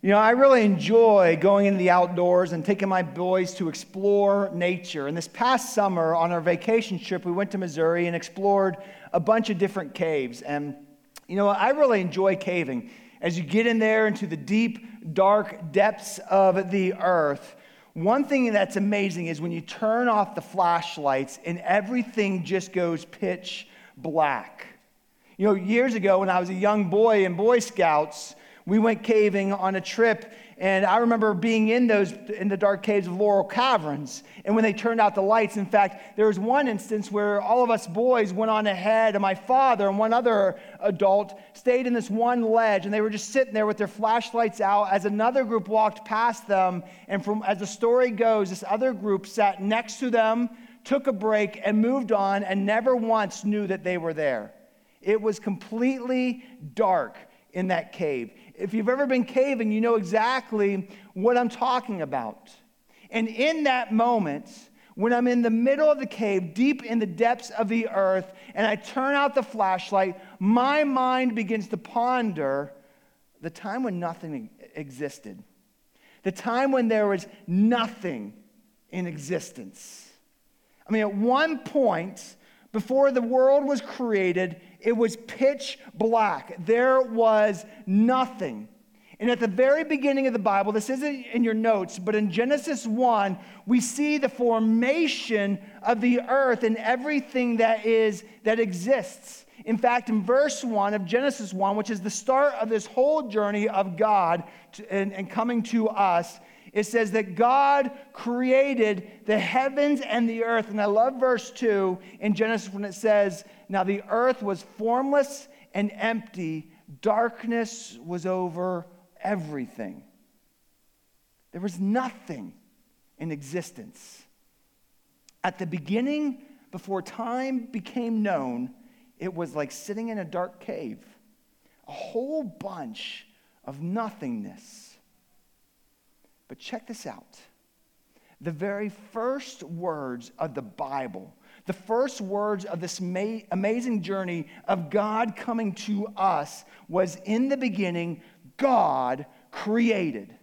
You know, I really enjoy going into the outdoors and taking my boys to explore nature. And this past summer, on our vacation trip, we went to Missouri and explored a bunch of different caves. And, you know, I really enjoy caving. As you get in there into the deep, dark depths of the earth, one thing that's amazing is when you turn off the flashlights and everything just goes pitch black. You know, years ago when I was a young boy in Boy Scouts, we went caving on a trip and i remember being in those in the dark caves of laurel caverns. And when they turned out the lights in fact there was one instance where all of us boys went on ahead and my father and one other adult stayed in this one ledge and they were just sitting there with their flashlights out as another group walked past them. And from as the story goes this other group sat next to them took a break and moved on and never once knew that they were there. It was completely dark in that cave if you've ever been caving, you know exactly what I'm talking about. And in that moment, when I'm in the middle of the cave, deep in the depths of the earth, and I turn out the flashlight, my mind begins to ponder the time when nothing existed, the time when there was nothing in existence. I mean, at one point, before the world was created, it was pitch black. There was nothing. And at the very beginning of the Bible, this isn't in your notes, but in Genesis 1, we see the formation of the earth and everything that is that exists. In fact, in verse 1 of Genesis 1, which is the start of this whole journey of God to, and, and coming to us, it says that God created the heavens and the earth. And I love verse 2 in Genesis when it says, Now the earth was formless and empty, darkness was over everything. There was nothing in existence. At the beginning, before time became known, it was like sitting in a dark cave, a whole bunch of nothingness. But check this out. The very first words of the Bible, the first words of this ma- amazing journey of God coming to us was in the beginning, God created.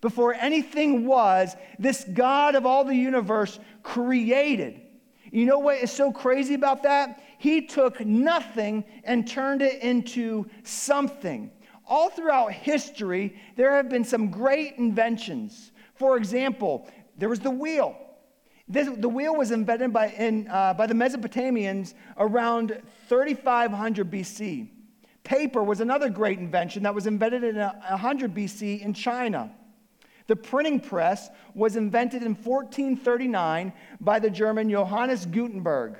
Before anything was, this God of all the universe created. You know what is so crazy about that? He took nothing and turned it into something all throughout history, there have been some great inventions. For example, there was the wheel. This, the wheel was invented by, in, uh, by the Mesopotamians around 3500 BC. Paper was another great invention that was invented in 100 BC in China. The printing press was invented in 1439 by the German Johannes Gutenberg.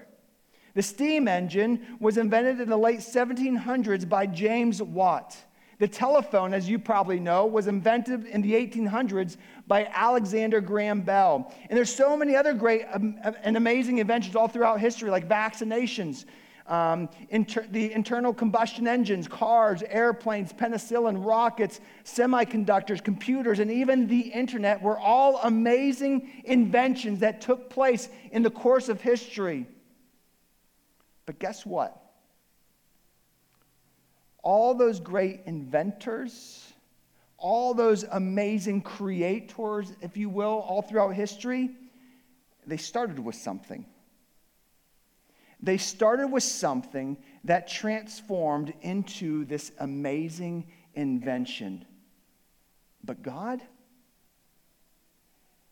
The steam engine was invented in the late 1700s by James Watt. The telephone, as you probably know, was invented in the 1800s by Alexander Graham Bell. And there's so many other great um, and amazing inventions all throughout history, like vaccinations, um, inter- the internal combustion engines, cars, airplanes, penicillin, rockets, semiconductors, computers, and even the internet were all amazing inventions that took place in the course of history. But guess what? All those great inventors, all those amazing creators, if you will, all throughout history, they started with something. They started with something that transformed into this amazing invention. But God,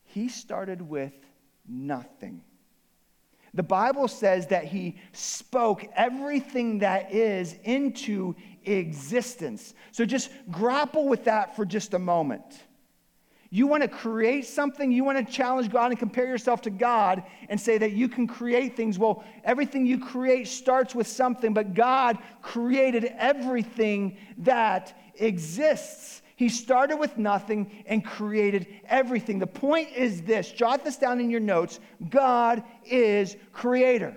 He started with nothing. The Bible says that he spoke everything that is into existence. So just grapple with that for just a moment. You want to create something, you want to challenge God and compare yourself to God and say that you can create things. Well, everything you create starts with something, but God created everything that exists. He started with nothing and created everything. The point is this jot this down in your notes God is creator.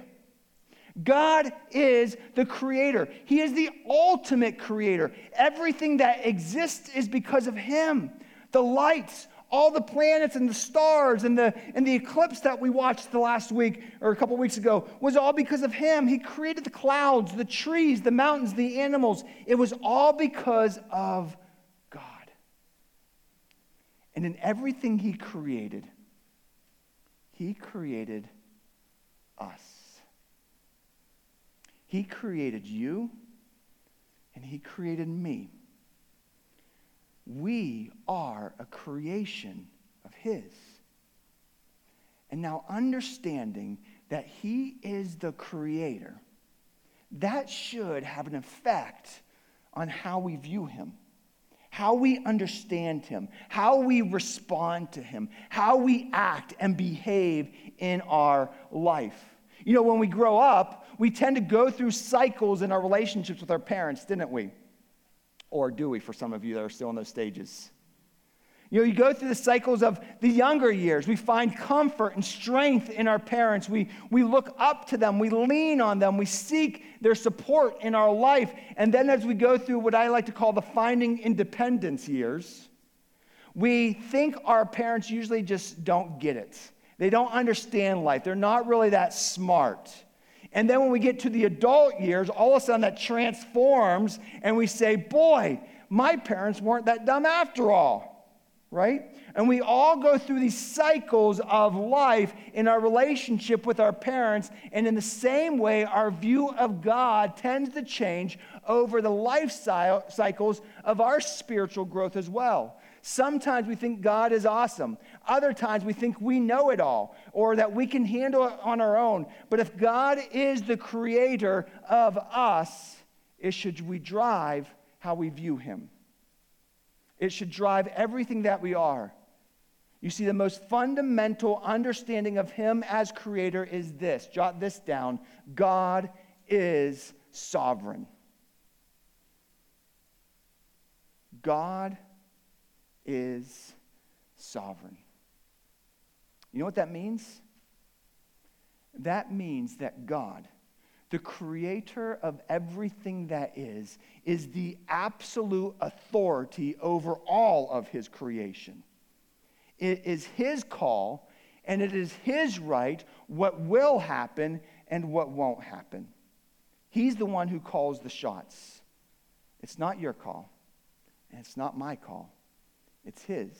God is the creator. He is the ultimate creator. Everything that exists is because of Him. The lights, all the planets and the stars and the, and the eclipse that we watched the last week or a couple weeks ago was all because of Him. He created the clouds, the trees, the mountains, the animals. It was all because of God. And in everything he created, he created us. He created you, and he created me. We are a creation of his. And now, understanding that he is the creator, that should have an effect on how we view him how we understand him, how we respond to him, how we act and behave in our life. You know, when we grow up, we tend to go through cycles in our relationships with our parents, didn't we? Or do we, for some of you that are still in those stages? You know, you go through the cycles of the younger years. We find comfort and strength in our parents. We, we look up to them. We lean on them. We seek their support in our life. And then, as we go through what I like to call the finding independence years, we think our parents usually just don't get it. They don't understand life. They're not really that smart. And then when we get to the adult years, all of a sudden that transforms and we say, boy, my parents weren't that dumb after all right? And we all go through these cycles of life in our relationship with our parents. And in the same way, our view of God tends to change over the life cycles of our spiritual growth as well. Sometimes we think God is awesome. Other times we think we know it all or that we can handle it on our own. But if God is the creator of us, it should we drive how we view him. It should drive everything that we are. You see, the most fundamental understanding of Him as creator is this jot this down God is sovereign. God is sovereign. You know what that means? That means that God the creator of everything that is, is the absolute authority over all of his creation. It is his call, and it is his right what will happen and what won't happen. He's the one who calls the shots. It's not your call, and it's not my call, it's his.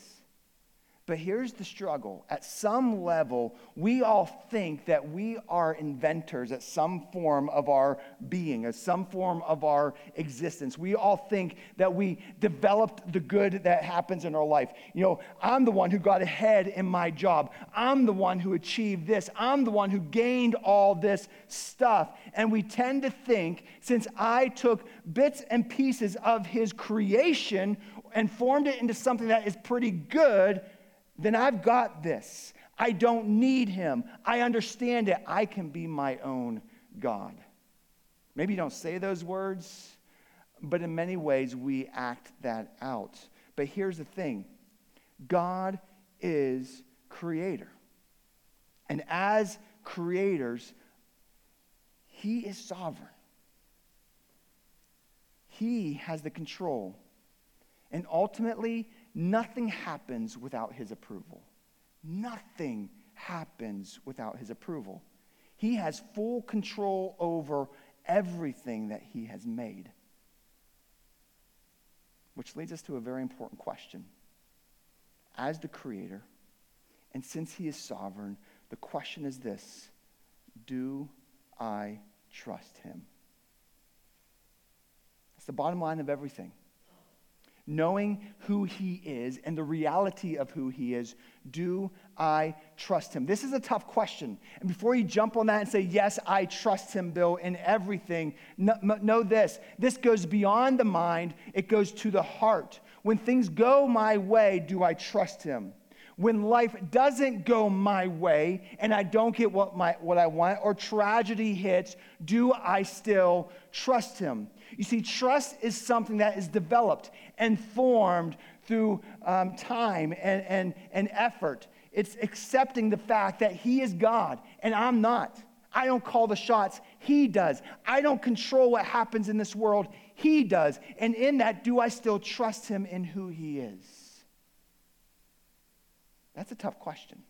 But here's the struggle. At some level, we all think that we are inventors at some form of our being, at some form of our existence. We all think that we developed the good that happens in our life. You know, I'm the one who got ahead in my job. I'm the one who achieved this. I'm the one who gained all this stuff. And we tend to think since I took bits and pieces of his creation and formed it into something that is pretty good then I've got this. I don't need him. I understand it. I can be my own God. Maybe you don't say those words, but in many ways we act that out. But here's the thing God is creator. And as creators, he is sovereign. He has the control. And ultimately, Nothing happens without his approval. Nothing happens without his approval. He has full control over everything that he has made. Which leads us to a very important question. As the creator, and since he is sovereign, the question is this Do I trust him? It's the bottom line of everything knowing who he is and the reality of who he is, do I trust him? This is a tough question. And before you jump on that and say, Yes, I trust him, Bill, in everything, know this this goes beyond the mind, it goes to the heart. When things go my way, do I trust him? When life doesn't go my way and I don't get what, my, what I want or tragedy hits, do I still trust him? You see, trust is something that is developed and formed through um, time and, and, and effort. It's accepting the fact that He is God and I'm not. I don't call the shots, He does. I don't control what happens in this world, He does. And in that, do I still trust Him in who He is? That's a tough question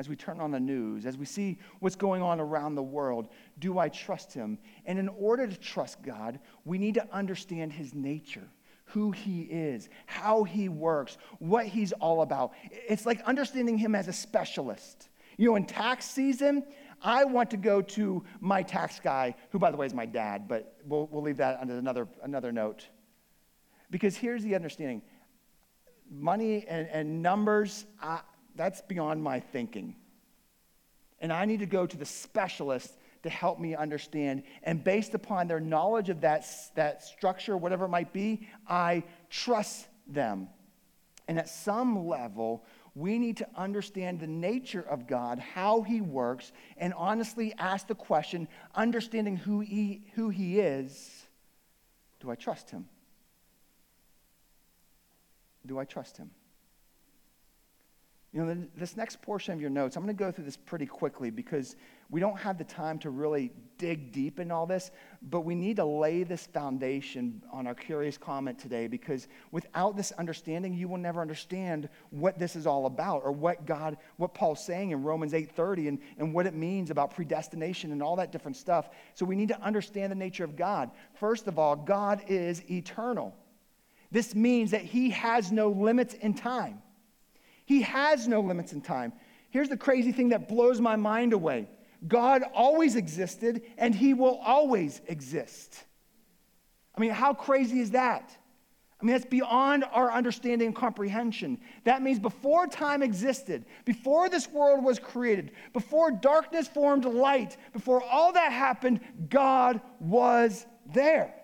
as we turn on the news, as we see what's going on around the world, do I trust him? And in order to trust God, we need to understand his nature, who he is, how he works, what he's all about. It's like understanding him as a specialist. You know, in tax season, I want to go to my tax guy, who, by the way, is my dad, but we'll, we'll leave that under another, another note. Because here's the understanding money and, and numbers, I, that's beyond my thinking. And I need to go to the specialist to help me understand. And based upon their knowledge of that, that structure, whatever it might be, I trust them. And at some level, we need to understand the nature of God, how He works, and honestly ask the question understanding who He, who he is do I trust Him? Do I trust Him? You know, this next portion of your notes, I'm going to go through this pretty quickly because we don't have the time to really dig deep in all this, but we need to lay this foundation on our curious comment today because without this understanding, you will never understand what this is all about or what God, what Paul's saying in Romans 8:30 and, and what it means about predestination and all that different stuff. So we need to understand the nature of God. First of all, God is eternal. This means that he has no limits in time. He has no limits in time. Here's the crazy thing that blows my mind away God always existed and he will always exist. I mean, how crazy is that? I mean, that's beyond our understanding and comprehension. That means before time existed, before this world was created, before darkness formed light, before all that happened, God was there.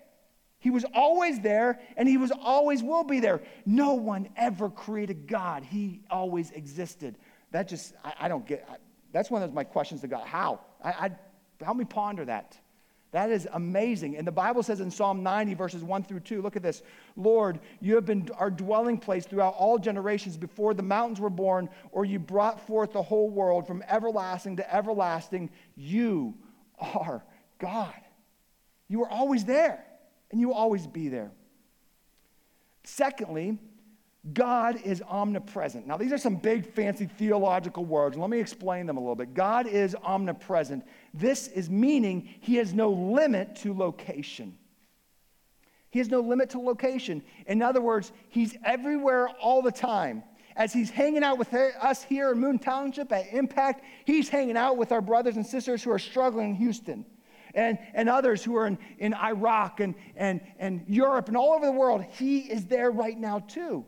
He was always there and he was always will be there. No one ever created God. He always existed. That just, I, I don't get, I, that's one of my questions to God. How? I, I, help me ponder that. That is amazing. And the Bible says in Psalm 90, verses 1 through 2, look at this. Lord, you have been our dwelling place throughout all generations before the mountains were born, or you brought forth the whole world from everlasting to everlasting. You are God. You are always there and you will always be there. Secondly, God is omnipresent. Now, these are some big, fancy theological words. Let me explain them a little bit. God is omnipresent. This is meaning he has no limit to location. He has no limit to location. In other words, he's everywhere all the time. As he's hanging out with us here in Moon Township at Impact, he's hanging out with our brothers and sisters who are struggling in Houston and, and others who are in, in Iraq and, and, and Europe and all over the world. He is there right now, too.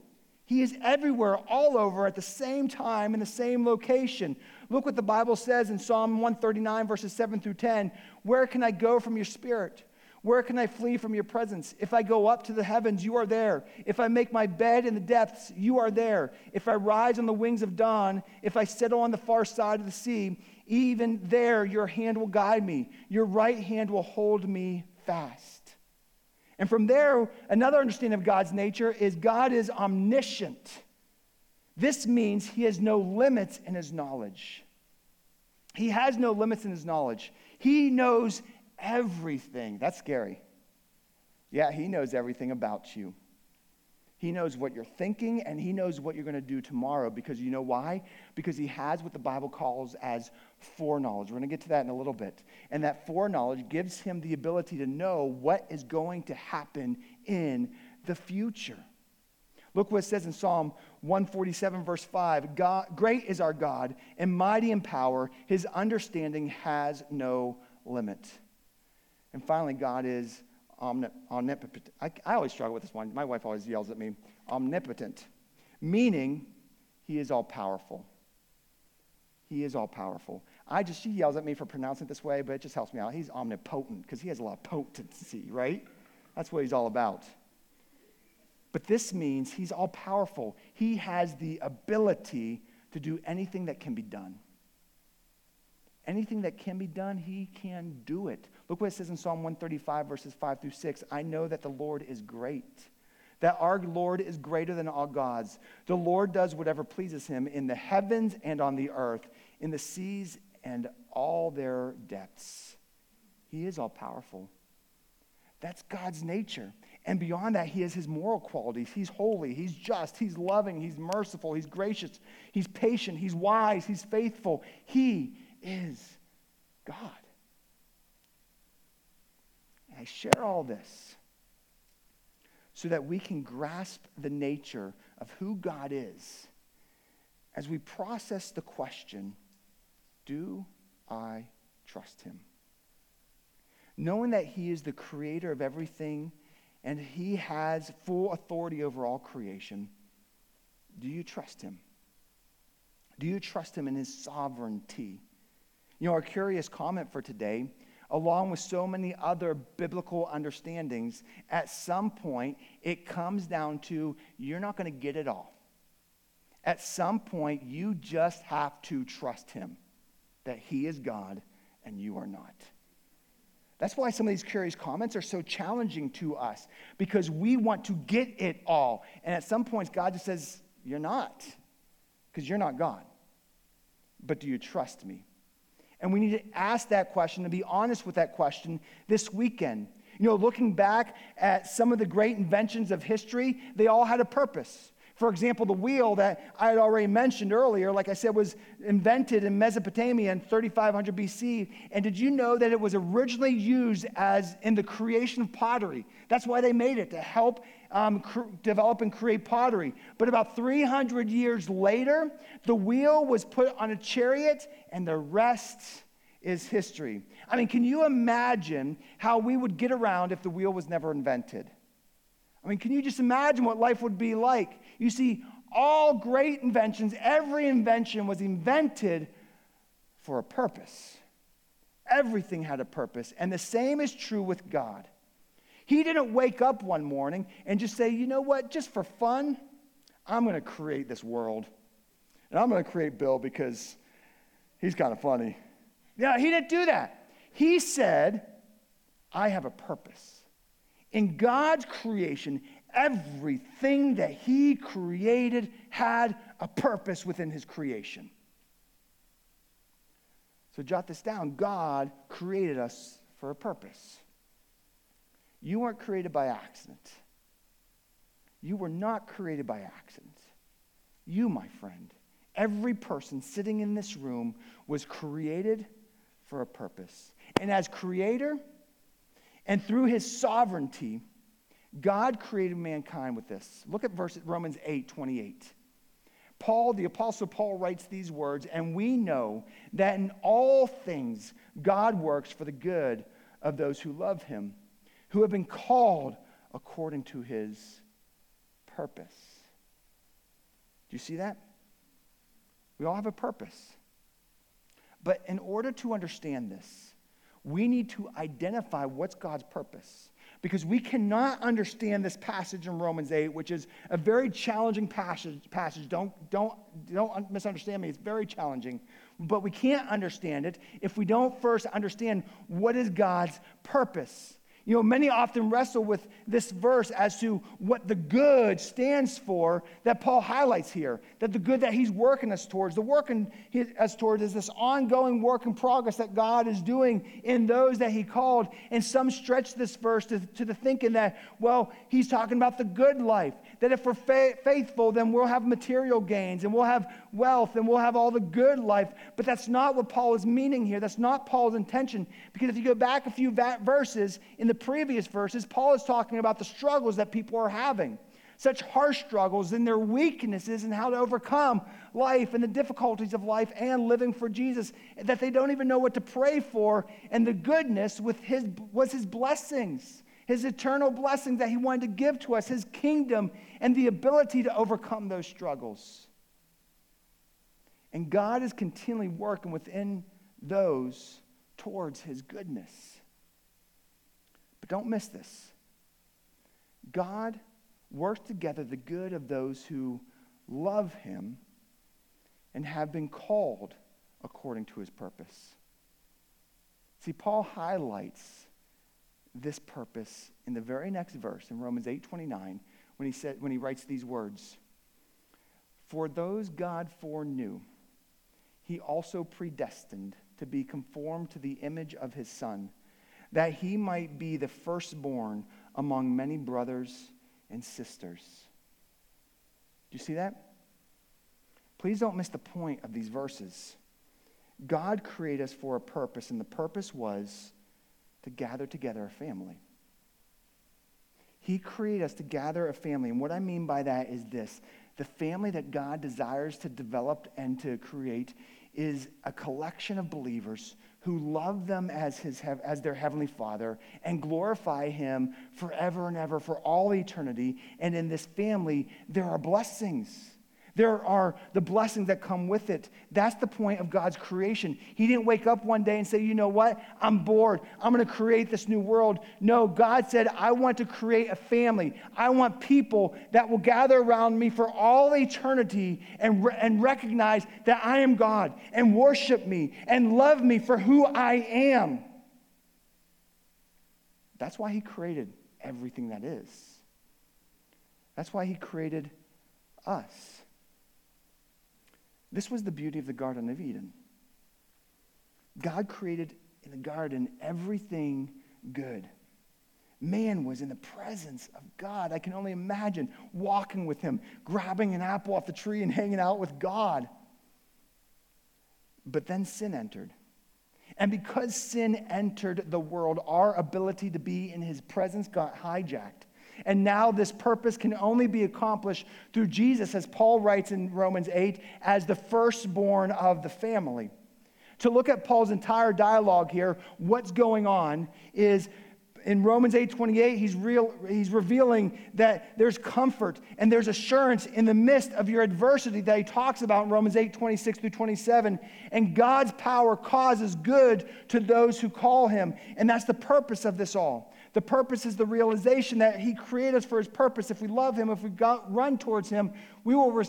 He is everywhere, all over, at the same time, in the same location. Look what the Bible says in Psalm 139, verses 7 through 10. Where can I go from your spirit? Where can I flee from your presence? If I go up to the heavens, you are there. If I make my bed in the depths, you are there. If I rise on the wings of dawn, if I settle on the far side of the sea, even there your hand will guide me. Your right hand will hold me fast. And from there, another understanding of God's nature is God is omniscient. This means he has no limits in his knowledge. He has no limits in his knowledge. He knows everything. That's scary. Yeah, He knows everything about you. He knows what you're thinking and He knows what you're going to do tomorrow because you know why? Because He has what the Bible calls as foreknowledge. We're going to get to that in a little bit. And that foreknowledge gives Him the ability to know what is going to happen in the future. Look what it says in Psalm 147, verse 5 God, Great is our God and mighty in power, His understanding has no limit. And finally, God is omnipotent. I, I always struggle with this one. My wife always yells at me omnipotent, meaning he is all powerful. He is all powerful. I just, she yells at me for pronouncing it this way, but it just helps me out. He's omnipotent because he has a lot of potency, right? That's what he's all about. But this means he's all powerful. He has the ability to do anything that can be done. Anything that can be done, he can do it. Look what it says in Psalm 135, verses 5 through 6. I know that the Lord is great, that our Lord is greater than all gods. The Lord does whatever pleases him in the heavens and on the earth, in the seas and all their depths. He is all powerful. That's God's nature. And beyond that, he has his moral qualities. He's holy, he's just, he's loving, he's merciful, he's gracious, he's patient, he's wise, he's faithful. He is God. I share all this so that we can grasp the nature of who God is as we process the question Do I trust Him? Knowing that He is the creator of everything and He has full authority over all creation, do you trust Him? Do you trust Him in His sovereignty? You know, our curious comment for today along with so many other biblical understandings, at some point it comes down to you're not going to get it all. At some point, you just have to trust Him that He is God and you are not. That's why some of these curious comments are so challenging to us because we want to get it all. And at some points, God just says, You're not, because you're not God. But do you trust me? And we need to ask that question and be honest with that question this weekend. You know, looking back at some of the great inventions of history, they all had a purpose. For example, the wheel that I had already mentioned earlier, like I said, was invented in Mesopotamia in 3500 BC. And did you know that it was originally used as in the creation of pottery? That's why they made it, to help um, cr- develop and create pottery. But about 300 years later, the wheel was put on a chariot, and the rest is history. I mean, can you imagine how we would get around if the wheel was never invented? I mean, can you just imagine what life would be like? You see, all great inventions, every invention was invented for a purpose. Everything had a purpose. And the same is true with God. He didn't wake up one morning and just say, you know what, just for fun, I'm going to create this world. And I'm going to create Bill because he's kind of funny. Yeah, he didn't do that. He said, I have a purpose. In God's creation, everything that he created had a purpose within his creation. So jot this down God created us for a purpose. You weren't created by accident. You were not created by accident. You, my friend, every person sitting in this room was created for a purpose. And as creator, and through his sovereignty, God created mankind with this. Look at verse Romans 8 28. Paul, the Apostle Paul, writes these words, and we know that in all things God works for the good of those who love him who have been called according to his purpose. Do you see that? We all have a purpose. But in order to understand this, we need to identify what's God's purpose. Because we cannot understand this passage in Romans 8, which is a very challenging passage. passage. Don't, don't, don't misunderstand me, it's very challenging. But we can't understand it if we don't first understand what is God's purpose. You know, many often wrestle with this verse as to what the good stands for that Paul highlights here. That the good that he's working us towards, the working us towards is this ongoing work in progress that God is doing in those that he called. And some stretch this verse to, to the thinking that, well, he's talking about the good life. That if we're fa- faithful, then we'll have material gains and we'll have wealth and we'll have all the good life. But that's not what Paul is meaning here. That's not Paul's intention. Because if you go back a few va- verses in the previous verses, Paul is talking about the struggles that people are having. Such harsh struggles and their weaknesses and how to overcome life and the difficulties of life and living for Jesus that they don't even know what to pray for. And the goodness with his, was his blessings, his eternal blessings that he wanted to give to us, his kingdom, and the ability to overcome those struggles. And God is continually working within those towards his goodness. But don't miss this. God works together the good of those who love him and have been called according to his purpose. See, Paul highlights this purpose in the very next verse in Romans 8:29 when he said when he writes these words. For those God foreknew, he also predestined to be conformed to the image of his son, that he might be the firstborn among many brothers and sisters. Do you see that? Please don't miss the point of these verses. God created us for a purpose, and the purpose was to gather together a family. He created us to gather a family. And what I mean by that is this the family that God desires to develop and to create is a collection of believers who love them as, his, as their heavenly father and glorify him forever and ever for all eternity. And in this family, there are blessings. There are the blessings that come with it. That's the point of God's creation. He didn't wake up one day and say, you know what? I'm bored. I'm going to create this new world. No, God said, I want to create a family. I want people that will gather around me for all eternity and, re- and recognize that I am God and worship me and love me for who I am. That's why He created everything that is. That's why He created us. This was the beauty of the Garden of Eden. God created in the garden everything good. Man was in the presence of God. I can only imagine walking with him, grabbing an apple off the tree and hanging out with God. But then sin entered. And because sin entered the world, our ability to be in his presence got hijacked. And now this purpose can only be accomplished through Jesus, as Paul writes in Romans 8, as the firstborn of the family. To look at Paul's entire dialogue here, what's going on is in Romans 8 28, he's, real, he's revealing that there's comfort and there's assurance in the midst of your adversity that he talks about in Romans 8 26 through 27. And God's power causes good to those who call him. And that's the purpose of this all. The purpose is the realization that He created us for His purpose. If we love Him, if we run towards Him, we will re-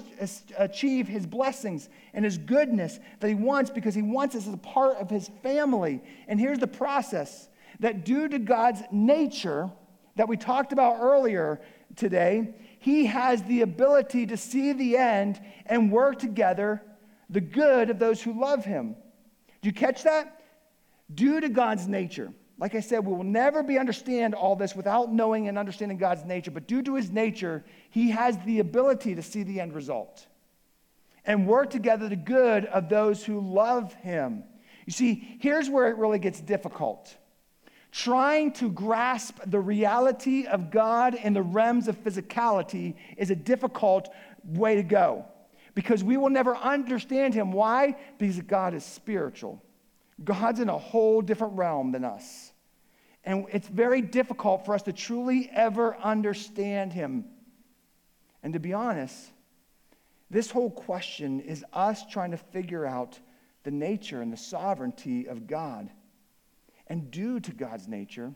achieve His blessings and His goodness that He wants because He wants us as a part of His family. And here's the process that due to God's nature that we talked about earlier today, He has the ability to see the end and work together the good of those who love Him. Do you catch that? Due to God's nature. Like I said, we will never be understand all this without knowing and understanding God's nature, but due to his nature, he has the ability to see the end result and work together the good of those who love him. You see, here's where it really gets difficult. Trying to grasp the reality of God in the realms of physicality is a difficult way to go because we will never understand him. Why? Because God is spiritual. God's in a whole different realm than us. And it's very difficult for us to truly ever understand him. And to be honest, this whole question is us trying to figure out the nature and the sovereignty of God. And due to God's nature,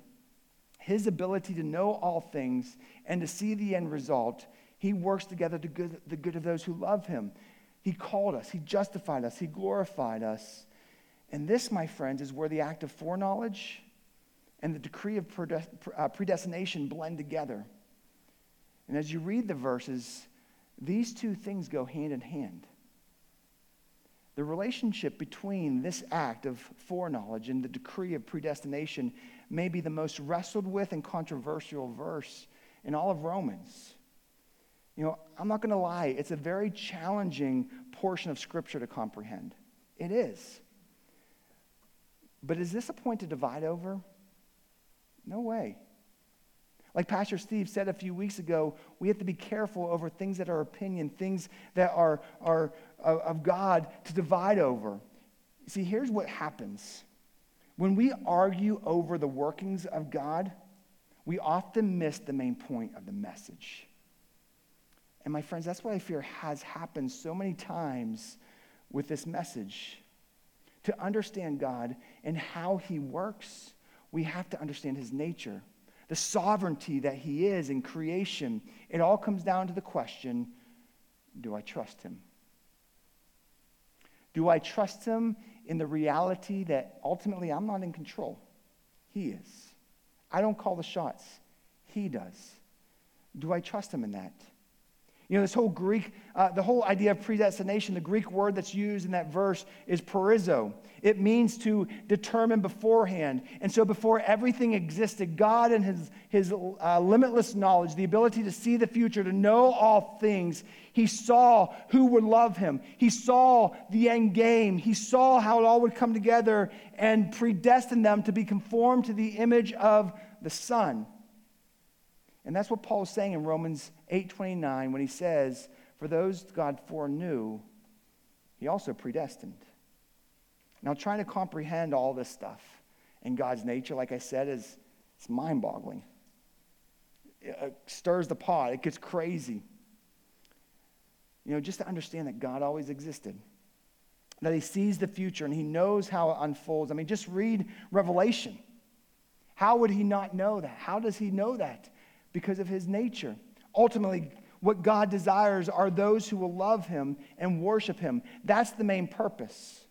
his ability to know all things and to see the end result, he works together to good, the good of those who love him. He called us, he justified us, he glorified us. And this, my friends, is where the act of foreknowledge and the decree of uh, predestination blend together. And as you read the verses, these two things go hand in hand. The relationship between this act of foreknowledge and the decree of predestination may be the most wrestled with and controversial verse in all of Romans. You know, I'm not going to lie, it's a very challenging portion of Scripture to comprehend. It is. But is this a point to divide over? No way. Like Pastor Steve said a few weeks ago, we have to be careful over things that are opinion, things that are, are uh, of God to divide over. See, here's what happens when we argue over the workings of God, we often miss the main point of the message. And my friends, that's what I fear has happened so many times with this message. To understand God and how He works we have to understand his nature, the sovereignty that he is in creation. It all comes down to the question do I trust him? Do I trust him in the reality that ultimately I'm not in control? He is. I don't call the shots, he does. Do I trust him in that? You know, this whole Greek, uh, the whole idea of predestination, the Greek word that's used in that verse is proorizo. It means to determine beforehand. And so, before everything existed, God and his, his uh, limitless knowledge, the ability to see the future, to know all things, he saw who would love him. He saw the end game. He saw how it all would come together and predestined them to be conformed to the image of the Son. And that's what Paul is saying in Romans 8:29 when he says, "For those God foreknew, he also predestined." Now, trying to comprehend all this stuff in God's nature, like I said, is it's mind-boggling. It uh, stirs the pot. It gets crazy. You know, just to understand that God always existed, that He sees the future and He knows how it unfolds. I mean, just read Revelation. How would He not know that? How does He know that? Because of His nature. Ultimately, what God desires are those who will love Him and worship Him. That's the main purpose.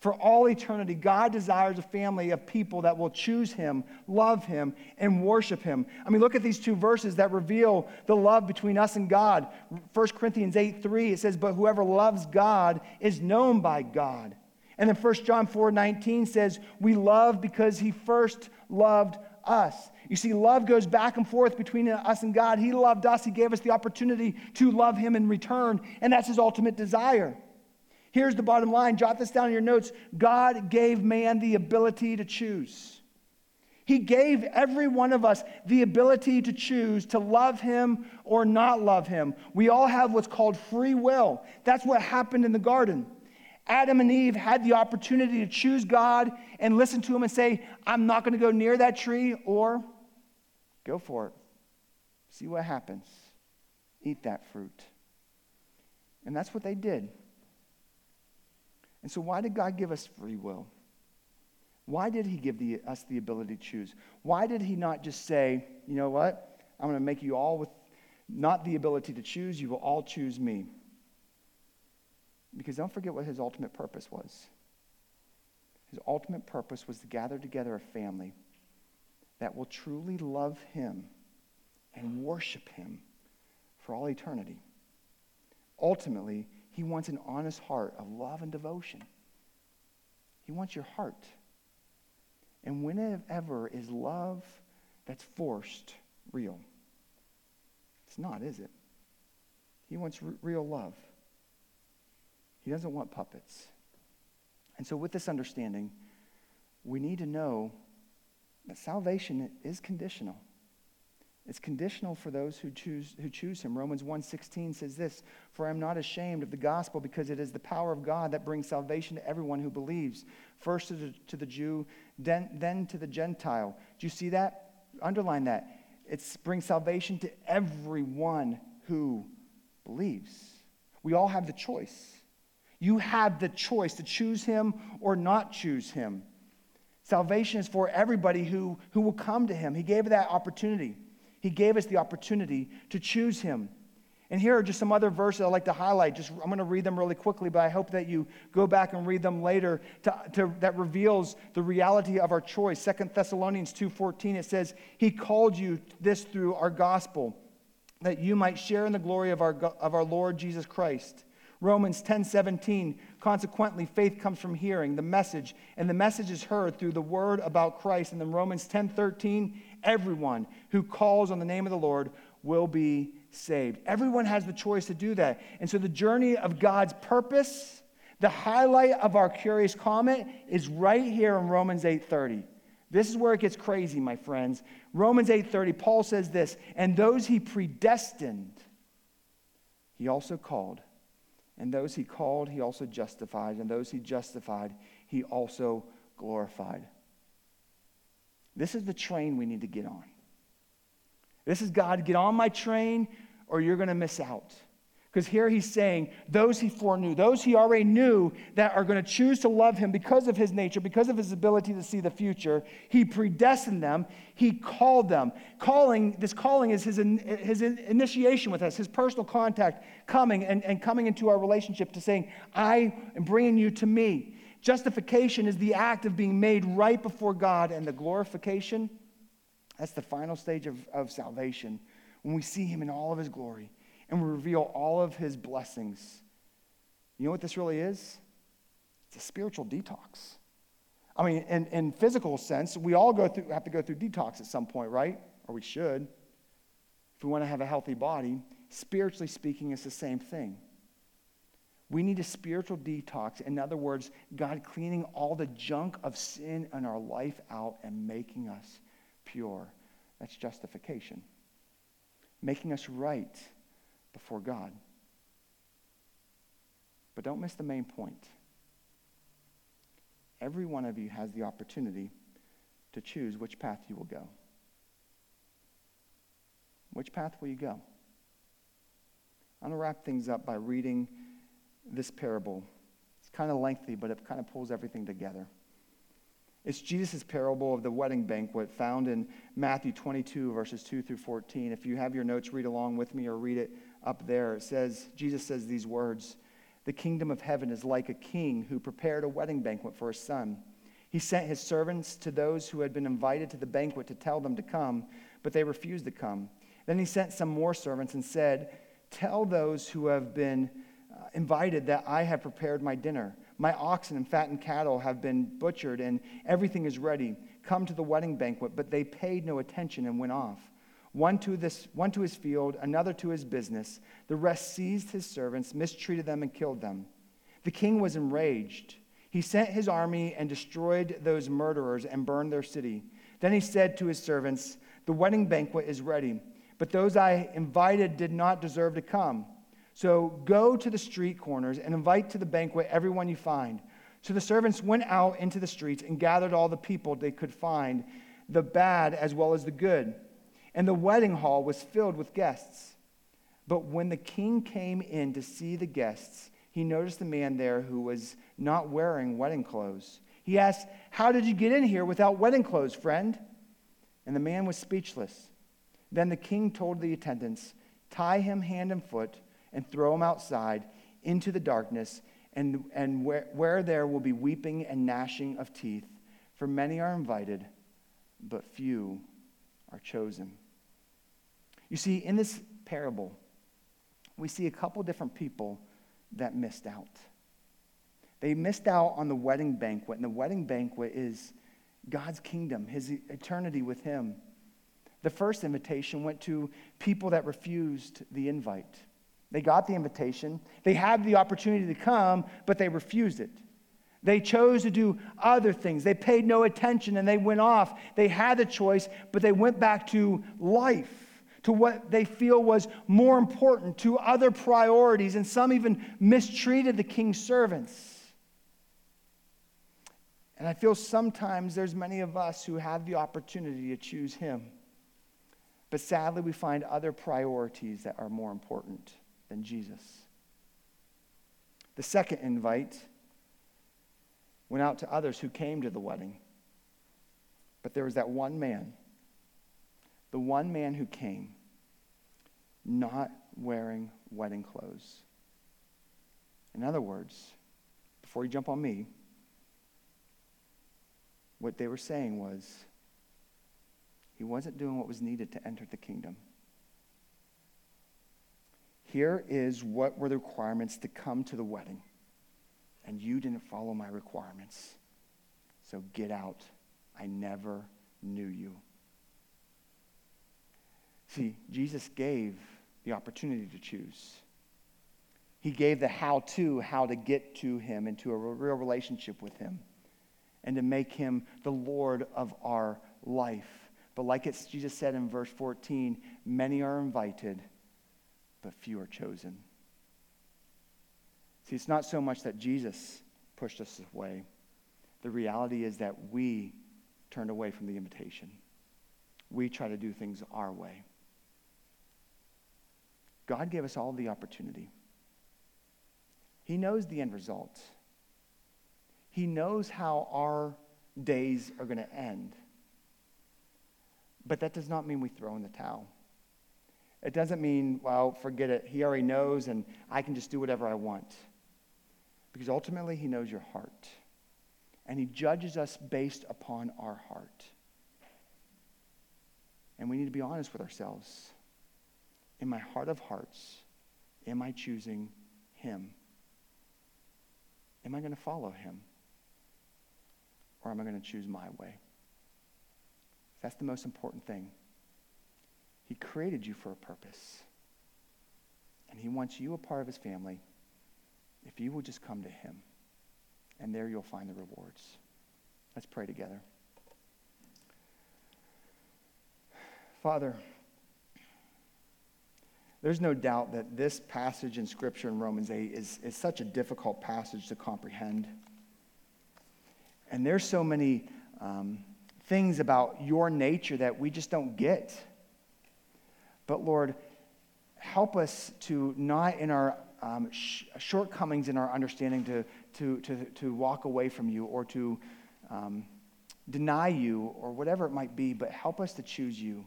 For all eternity, God desires a family of people that will choose Him, love Him, and worship Him. I mean, look at these two verses that reveal the love between us and God. 1 Corinthians 8 3, it says, But whoever loves God is known by God. And then 1 John 4 19 says, We love because He first loved us. You see, love goes back and forth between us and God. He loved us, He gave us the opportunity to love Him in return, and that's His ultimate desire. Here's the bottom line jot this down in your notes God gave man the ability to choose. He gave every one of us the ability to choose to love him or not love him. We all have what's called free will. That's what happened in the garden. Adam and Eve had the opportunity to choose God and listen to him and say, I'm not going to go near that tree, or go for it. See what happens. Eat that fruit. And that's what they did. And so, why did God give us free will? Why did He give the, us the ability to choose? Why did He not just say, you know what? I'm going to make you all with not the ability to choose, you will all choose me. Because don't forget what His ultimate purpose was. His ultimate purpose was to gather together a family that will truly love Him and worship Him for all eternity. Ultimately, he wants an honest heart of love and devotion. He wants your heart. And whenever is love that's forced real? It's not, is it? He wants r- real love. He doesn't want puppets. And so, with this understanding, we need to know that salvation is conditional. It's conditional for those who choose, who choose him. Romans 1.16 says this, For I am not ashamed of the gospel because it is the power of God that brings salvation to everyone who believes, first to the, to the Jew, then, then to the Gentile. Do you see that? Underline that. It brings salvation to everyone who believes. We all have the choice. You have the choice to choose him or not choose him. Salvation is for everybody who, who will come to him. He gave that opportunity. He gave us the opportunity to choose him. And here are just some other verses I'd like to highlight. Just I'm going to read them really quickly, but I hope that you go back and read them later to, to, that reveals the reality of our choice. Second Thessalonians 2:14 it says, "He called you this through our gospel, that you might share in the glory of our, of our Lord Jesus Christ." Romans 10:17 consequently faith comes from hearing the message and the message is heard through the word about Christ and then Romans 10:13 everyone who calls on the name of the Lord will be saved. Everyone has the choice to do that. And so the journey of God's purpose, the highlight of our curious comment is right here in Romans 8:30. This is where it gets crazy, my friends. Romans 8:30, Paul says this, and those he predestined, he also called. And those he called, he also justified. And those he justified, he also glorified. This is the train we need to get on. This is God, get on my train or you're going to miss out. Because here he's saying, those he foreknew, those he already knew that are going to choose to love him because of his nature, because of his ability to see the future, he predestined them, he called them. Calling, this calling is his, his initiation with us, his personal contact coming and, and coming into our relationship to saying, I am bringing you to me. Justification is the act of being made right before God, and the glorification, that's the final stage of, of salvation when we see Him in all of His glory and we reveal all of His blessings. You know what this really is? It's a spiritual detox. I mean, in, in physical sense, we all go through, have to go through detox at some point, right? Or we should. If we want to have a healthy body, spiritually speaking, it's the same thing. We need a spiritual detox. In other words, God cleaning all the junk of sin in our life out and making us pure. That's justification. making us right before God. But don't miss the main point. Every one of you has the opportunity to choose which path you will go. Which path will you go? I'm going to wrap things up by reading this parable. It's kind of lengthy, but it kind of pulls everything together. It's Jesus' parable of the wedding banquet found in Matthew 22, verses 2 through 14. If you have your notes, read along with me or read it up there. Says, Jesus says these words The kingdom of heaven is like a king who prepared a wedding banquet for his son. He sent his servants to those who had been invited to the banquet to tell them to come, but they refused to come. Then he sent some more servants and said, Tell those who have been uh, invited that I have prepared my dinner. My oxen and fattened cattle have been butchered, and everything is ready. Come to the wedding banquet. But they paid no attention and went off. One to, this, one to his field, another to his business. The rest seized his servants, mistreated them, and killed them. The king was enraged. He sent his army and destroyed those murderers and burned their city. Then he said to his servants, The wedding banquet is ready but those I invited did not deserve to come. So go to the street corners and invite to the banquet everyone you find. So the servants went out into the streets and gathered all the people they could find, the bad as well as the good. And the wedding hall was filled with guests. But when the king came in to see the guests, he noticed a man there who was not wearing wedding clothes. He asked, How did you get in here without wedding clothes, friend? And the man was speechless. Then the king told the attendants, Tie him hand and foot and throw him outside into the darkness, and, and where, where there will be weeping and gnashing of teeth. For many are invited, but few are chosen. You see, in this parable, we see a couple different people that missed out. They missed out on the wedding banquet, and the wedding banquet is God's kingdom, his eternity with him. The first invitation went to people that refused the invite. They got the invitation, they had the opportunity to come, but they refused it. They chose to do other things. They paid no attention and they went off. They had the choice, but they went back to life, to what they feel was more important, to other priorities, and some even mistreated the king's servants. And I feel sometimes there's many of us who have the opportunity to choose him. But sadly, we find other priorities that are more important than Jesus. The second invite went out to others who came to the wedding. But there was that one man, the one man who came, not wearing wedding clothes. In other words, before you jump on me, what they were saying was, he wasn't doing what was needed to enter the kingdom. Here is what were the requirements to come to the wedding. And you didn't follow my requirements. So get out. I never knew you. See, Jesus gave the opportunity to choose. He gave the how to, how to get to him into a real relationship with him and to make him the Lord of our life. But like it's, Jesus said in verse 14, many are invited, but few are chosen. See, it's not so much that Jesus pushed us away. The reality is that we turned away from the invitation. We try to do things our way. God gave us all the opportunity. He knows the end result. He knows how our days are going to end. But that does not mean we throw in the towel. It doesn't mean, well, forget it. He already knows and I can just do whatever I want. Because ultimately, He knows your heart. And He judges us based upon our heart. And we need to be honest with ourselves. In my heart of hearts, am I choosing Him? Am I going to follow Him? Or am I going to choose my way? That's the most important thing. He created you for a purpose. And he wants you a part of his family if you will just come to him. And there you'll find the rewards. Let's pray together. Father, There's no doubt that this passage in Scripture in Romans 8 is, is such a difficult passage to comprehend. And there's so many um, things about your nature that we just don't get. But Lord, help us to not in our um, sh- shortcomings in our understanding to, to, to, to walk away from you or to um, deny you or whatever it might be, but help us to choose you.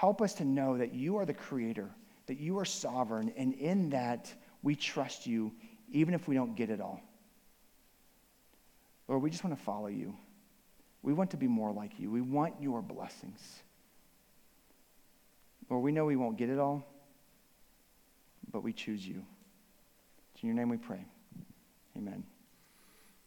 Help us to know that you are the creator, that you are sovereign, and in that we trust you, even if we don't get it all. Lord, we just want to follow you. We want to be more like you. We want your blessings. Lord, we know we won't get it all, but we choose you. It's in your name we pray. Amen.